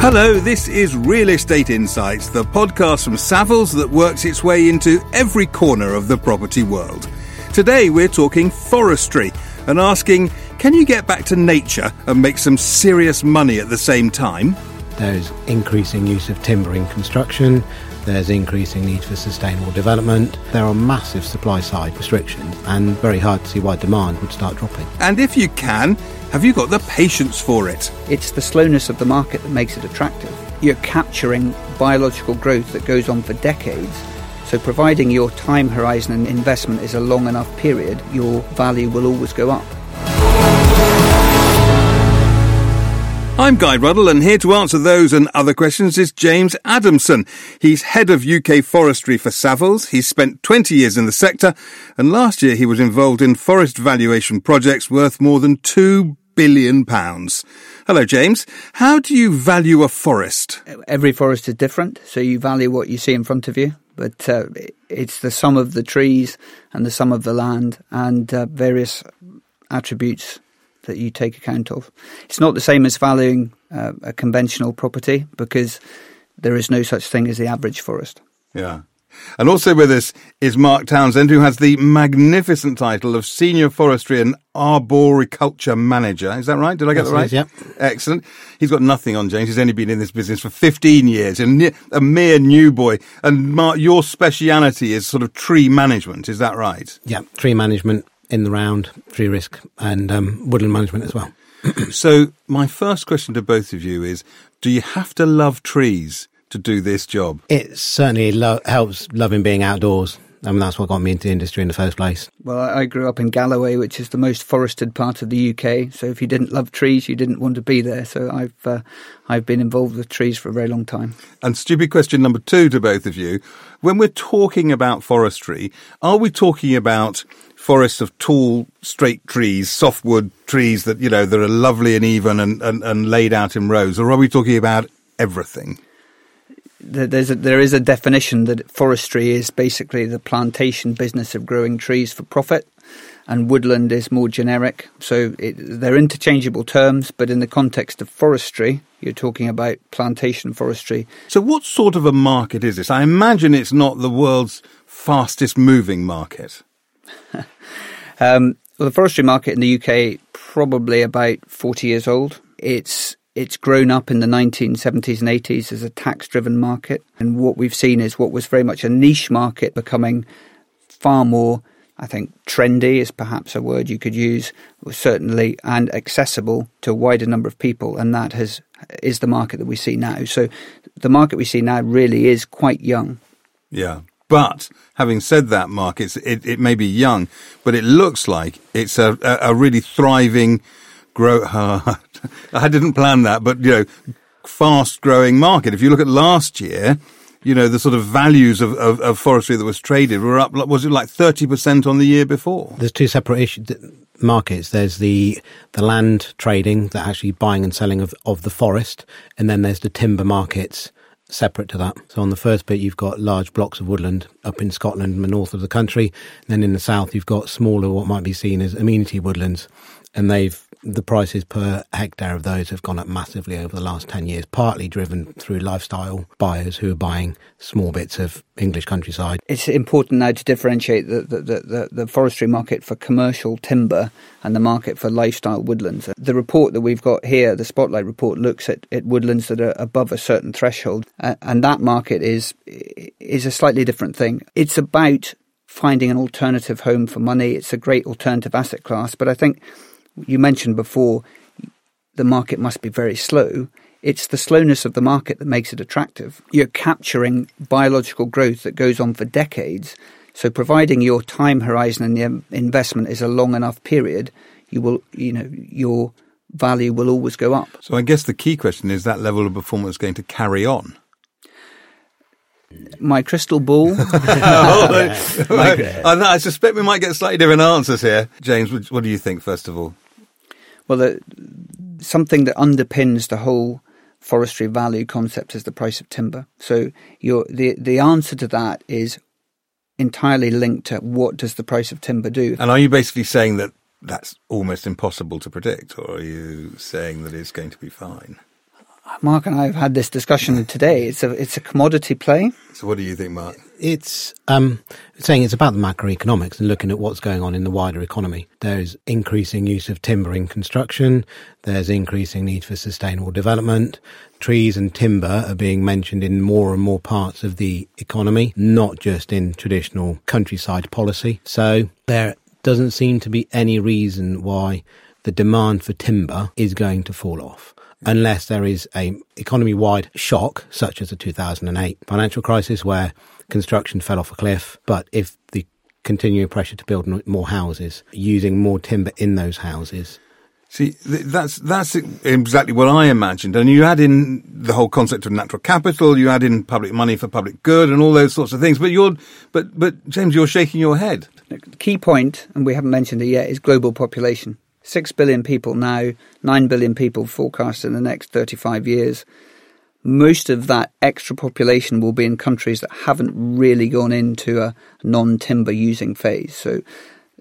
Hello, this is Real Estate Insights, the podcast from Savills that works its way into every corner of the property world. Today we're talking forestry and asking can you get back to nature and make some serious money at the same time? There's increasing use of timber in construction. There's increasing need for sustainable development. There are massive supply side restrictions and very hard to see why demand would start dropping. And if you can, have you got the patience for it? It's the slowness of the market that makes it attractive. You're capturing biological growth that goes on for decades. So, providing your time horizon and investment is a long enough period, your value will always go up. I'm Guy Ruddle, and here to answer those and other questions is James Adamson. He's head of UK forestry for Savills. He's spent 20 years in the sector, and last year he was involved in forest valuation projects worth more than £2 billion. Hello, James. How do you value a forest? Every forest is different, so you value what you see in front of you. But uh, it's the sum of the trees and the sum of the land and uh, various attributes that you take account of. It's not the same as valuing uh, a conventional property because there is no such thing as the average forest. Yeah. And also with us is Mark Townsend, who has the magnificent title of Senior Forestry and Arboriculture Manager. Is that right? Did I get that right? Yep. Excellent. He's got nothing on James. He's only been in this business for 15 years and a mere new boy. And Mark, your speciality is sort of tree management. Is that right? Yeah, tree management in the round, tree risk, and um, woodland management as well. so, my first question to both of you is Do you have to love trees to do this job? It certainly lo- helps loving being outdoors. I mean, that's what got me into the industry in the first place. Well, I grew up in Galloway, which is the most forested part of the UK. So if you didn't love trees, you didn't want to be there. So I've uh, I've been involved with trees for a very long time. And stupid question number two to both of you: When we're talking about forestry, are we talking about forests of tall, straight trees, softwood trees that you know that are lovely and even and, and, and laid out in rows, or are we talking about everything? there's a, there is a definition that forestry is basically the plantation business of growing trees for profit, and woodland is more generic. So it, they're interchangeable terms, but in the context of forestry, you're talking about plantation forestry. So, what sort of a market is this? I imagine it's not the world's fastest moving market. um, well, the forestry market in the UK probably about 40 years old. It's it's grown up in the 1970s and 80s as a tax driven market. And what we've seen is what was very much a niche market becoming far more, I think, trendy is perhaps a word you could use, certainly, and accessible to a wider number of people. And that has is the market that we see now. So the market we see now really is quite young. Yeah. But having said that, Mark, it's, it, it may be young, but it looks like it's a, a, a really thriving grow. Uh, I didn't plan that, but you know, fast growing market. If you look at last year, you know, the sort of values of, of, of forestry that was traded were up. Was it like thirty percent on the year before? There's two separate issues, markets. There's the the land trading, the actually buying and selling of of the forest, and then there's the timber markets separate to that. So on the first bit, you've got large blocks of woodland up in Scotland and the north of the country. And then in the south, you've got smaller, what might be seen as amenity woodlands, and they've the prices per hectare of those have gone up massively over the last 10 years, partly driven through lifestyle buyers who are buying small bits of English countryside. It's important now to differentiate the, the, the, the, forestry market for commercial timber and the market for lifestyle woodlands. The report that we've got here, the Spotlight report, looks at, at woodlands that are above a certain threshold, and that market is, is a slightly different thing. It's about finding an alternative home for money. It's a great alternative asset class, but I think you mentioned before the market must be very slow. It's the slowness of the market that makes it attractive. You're capturing biological growth that goes on for decades. So, providing your time horizon and the investment is a long enough period, you will, you know, your value will always go up. So, I guess the key question is that level of performance going to carry on? My crystal ball. I, I, suspect we might get slightly different answers here. James, what do you think, first of all? Well, the, something that underpins the whole forestry value concept is the price of timber. So the the answer to that is entirely linked to what does the price of timber do. And are you basically saying that that's almost impossible to predict, or are you saying that it's going to be fine? Mark and I have had this discussion today. It's a it's a commodity play. So, what do you think, Mark? It's um, saying it's about the macroeconomics and looking at what's going on in the wider economy. There's increasing use of timber in construction. There's increasing need for sustainable development. Trees and timber are being mentioned in more and more parts of the economy, not just in traditional countryside policy. So there doesn't seem to be any reason why the demand for timber is going to fall off unless there is a economy-wide shock such as the 2008 financial crisis where construction fell off a cliff but if the continuing pressure to build more houses using more timber in those houses See, that's that's exactly what I imagined. And you add in the whole concept of natural capital, you add in public money for public good, and all those sorts of things. But you're, but but James, you're shaking your head. The key point, and we haven't mentioned it yet, is global population. Six billion people now, nine billion people forecast in the next 35 years. Most of that extra population will be in countries that haven't really gone into a non timber using phase. So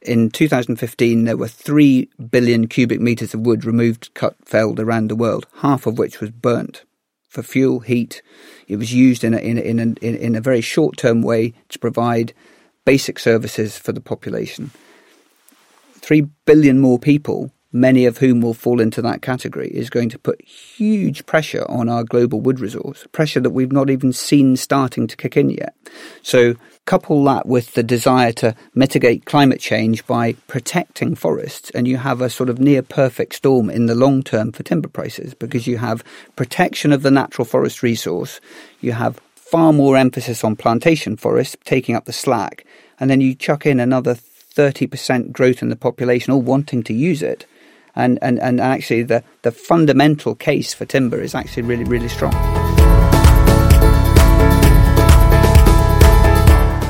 in 2015, there were 3 billion cubic meters of wood removed, cut, felled around the world, half of which was burnt for fuel, heat. It was used in a, in a, in a, in a very short term way to provide basic services for the population. 3 billion more people, many of whom will fall into that category, is going to put huge pressure on our global wood resource, pressure that we've not even seen starting to kick in yet. So, couple that with the desire to mitigate climate change by protecting forests, and you have a sort of near perfect storm in the long term for timber prices because you have protection of the natural forest resource, you have far more emphasis on plantation forests taking up the slack, and then you chuck in another 30% growth in the population all wanting to use it. And, and, and actually, the, the fundamental case for timber is actually really, really strong.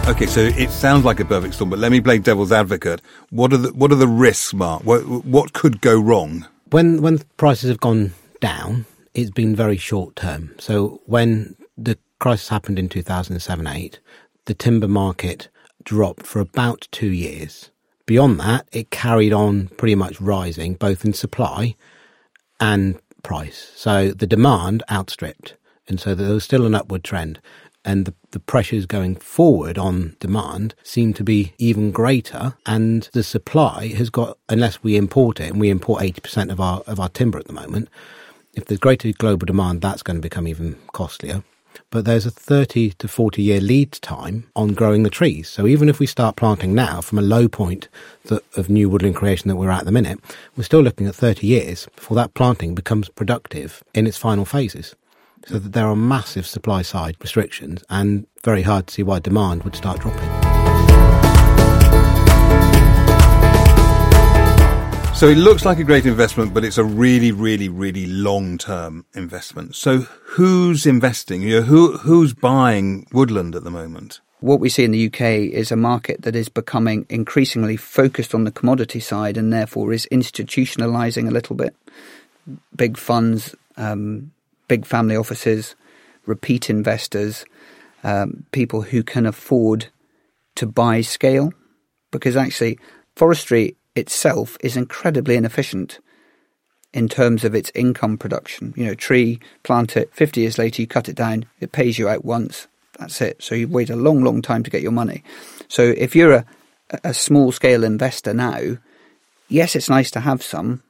Okay, so it sounds like a perfect storm, but let me play devil's advocate. What are the what are the risks, Mark? What what could go wrong? When when prices have gone down, it's been very short term. So when the crisis happened in 2007-8, the timber market dropped for about two years. Beyond that, it carried on pretty much rising, both in supply and price. So the demand outstripped. And so there was still an upward trend. And the, the pressures going forward on demand seem to be even greater. And the supply has got, unless we import it, and we import 80% of our, of our timber at the moment, if there's greater global demand, that's going to become even costlier but there's a 30 to 40 year lead time on growing the trees. So even if we start planting now from a low point of new woodland creation that we're at the minute, we're still looking at 30 years before that planting becomes productive in its final phases. So that there are massive supply side restrictions and very hard to see why demand would start dropping. So it looks like a great investment, but it's a really, really, really long term investment. So who's investing? You know, who who's buying woodland at the moment? What we see in the UK is a market that is becoming increasingly focused on the commodity side and therefore is institutionalizing a little bit. Big funds, um, big family offices, repeat investors, um, people who can afford to buy scale. Because actually, forestry itself is incredibly inefficient in terms of its income production. You know, tree, plant it, 50 years later you cut it down, it pays you out once. That's it. So you wait a long, long time to get your money. So if you're a, a small scale investor now, yes, it's nice to have some,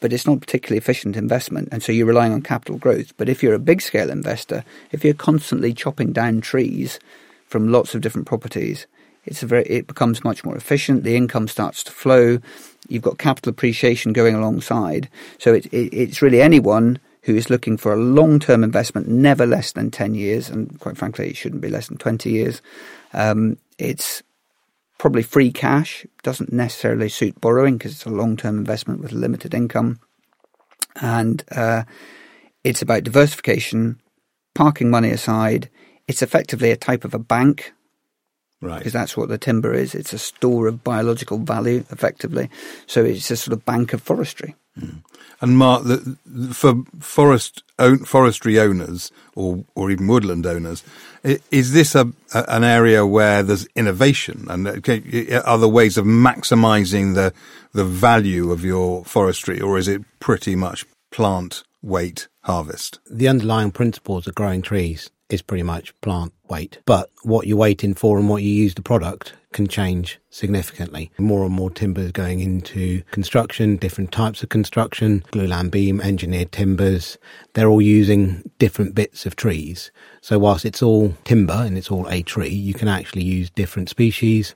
but it's not particularly efficient investment. And so you're relying on capital growth. But if you're a big scale investor, if you're constantly chopping down trees from lots of different properties, it's very, it becomes much more efficient. The income starts to flow. You've got capital appreciation going alongside. So it, it, it's really anyone who is looking for a long-term investment, never less than 10 years, and quite frankly, it shouldn't be less than 20 years. Um, it's probably free cash, doesn't necessarily suit borrowing because it's a long-term investment with limited income. And uh, it's about diversification, parking money aside. It's effectively a type of a bank Right. Because that's what the timber is. It's a store of biological value, effectively. So it's a sort of bank of forestry. Mm. And Mark, the, the, for forest own, forestry owners or or even woodland owners, is this a, a, an area where there's innovation and other ways of maximising the the value of your forestry, or is it pretty much plant wait harvest. The underlying principles of growing trees is pretty much plant wait, but what you're waiting for and what you use the product can change significantly. More and more timber is going into construction, different types of construction, glulam beam, engineered timbers. They're all using different bits of trees. So whilst it's all timber and it's all a tree, you can actually use different species,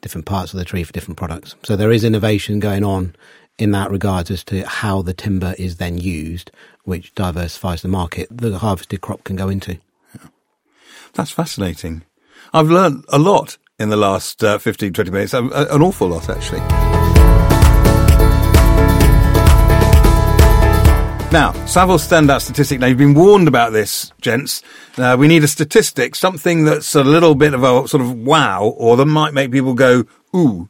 different parts of the tree for different products. So there is innovation going on in that regards as to how the timber is then used, which diversifies the market the harvested crop can go into. That's fascinating. I've learned a lot in the last uh, 15, 20 minutes, an awful lot actually. Now, Savills standout statistic. Now, you've been warned about this, gents. Uh, we need a statistic, something that's a little bit of a sort of wow, or that might make people go, ooh,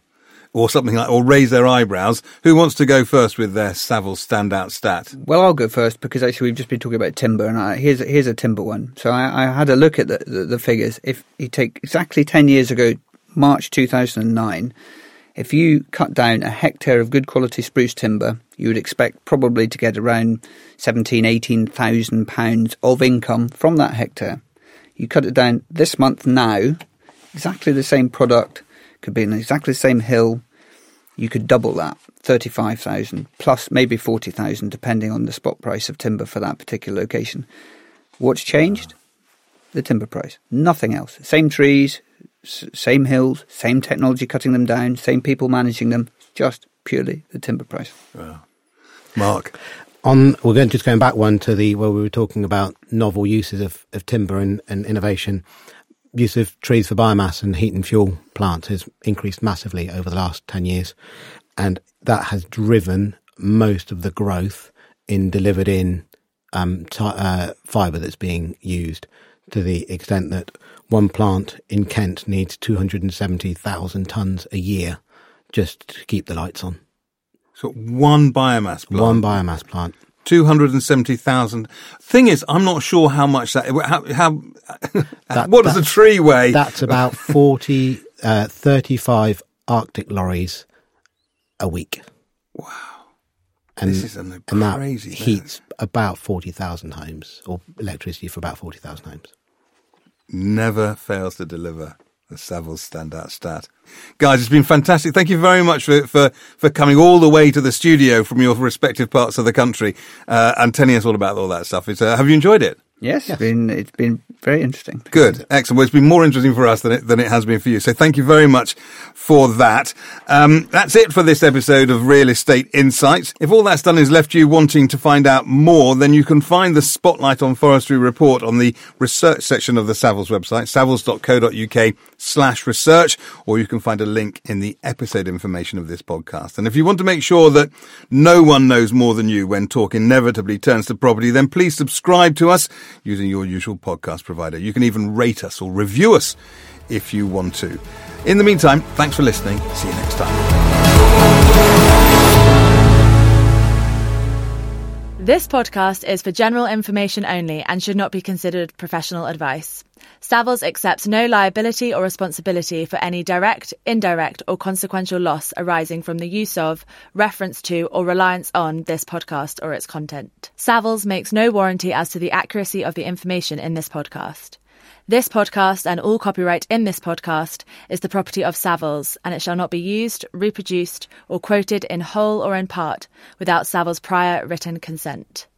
or something like, or raise their eyebrows. Who wants to go first with their Savills standout stat? Well, I'll go first because actually we've just been talking about timber, and I, here's here's a timber one. So I, I had a look at the, the, the figures. If you take exactly ten years ago, March 2009, if you cut down a hectare of good quality spruce timber, you would expect probably to get around 17, 18,000 pounds of income from that hectare. You cut it down this month now, exactly the same product, could be in exactly the same hill, you could double that, 35,000 plus maybe 40,000 depending on the spot price of timber for that particular location. What's changed? The timber price. Nothing else. Same trees, same hills, same technology cutting them down, same people managing them, just purely the timber price. Wow. Mark. On we're going just going back one to the where we were talking about novel uses of, of timber and, and innovation. Use of trees for biomass and heat and fuel plants has increased massively over the last ten years, and that has driven most of the growth in delivered in um, t- uh, fibre that's being used to the extent that one plant in Kent needs 270,000 tonnes a year just to keep the lights on. So one biomass plant? One biomass plant. 270,000. Thing is, I'm not sure how much that, how, how that, what does a tree weigh? That's about 40, uh, 35 Arctic lorries a week. Wow. And, this is and that heats about 40,000 homes or electricity for about 40,000 homes never fails to deliver the Savills standout stat. Guys, it's been fantastic. Thank you very much for, for, for coming all the way to the studio from your respective parts of the country uh, and telling us all about all that stuff. Uh, have you enjoyed it? Yes, yes. It's been it's been very interesting. Good, excellent. Well, it's been more interesting for us than it than it has been for you. So thank you very much for that. Um, that's it for this episode of Real Estate Insights. If all that's done is left you wanting to find out more, then you can find the Spotlight on Forestry report on the research section of the Savills website, savills.co.uk slash research, or you can find a link in the episode information of this podcast. And if you want to make sure that no one knows more than you when talk inevitably turns to property, then please subscribe to us using your usual podcast provider. You can even rate us or review us if you want to. In the meantime, thanks for listening. See you next time. This podcast is for general information only and should not be considered professional advice. Savills accepts no liability or responsibility for any direct, indirect, or consequential loss arising from the use of, reference to, or reliance on this podcast or its content. Savills makes no warranty as to the accuracy of the information in this podcast. This podcast and all copyright in this podcast is the property of Savills, and it shall not be used, reproduced, or quoted in whole or in part without Savills' prior written consent.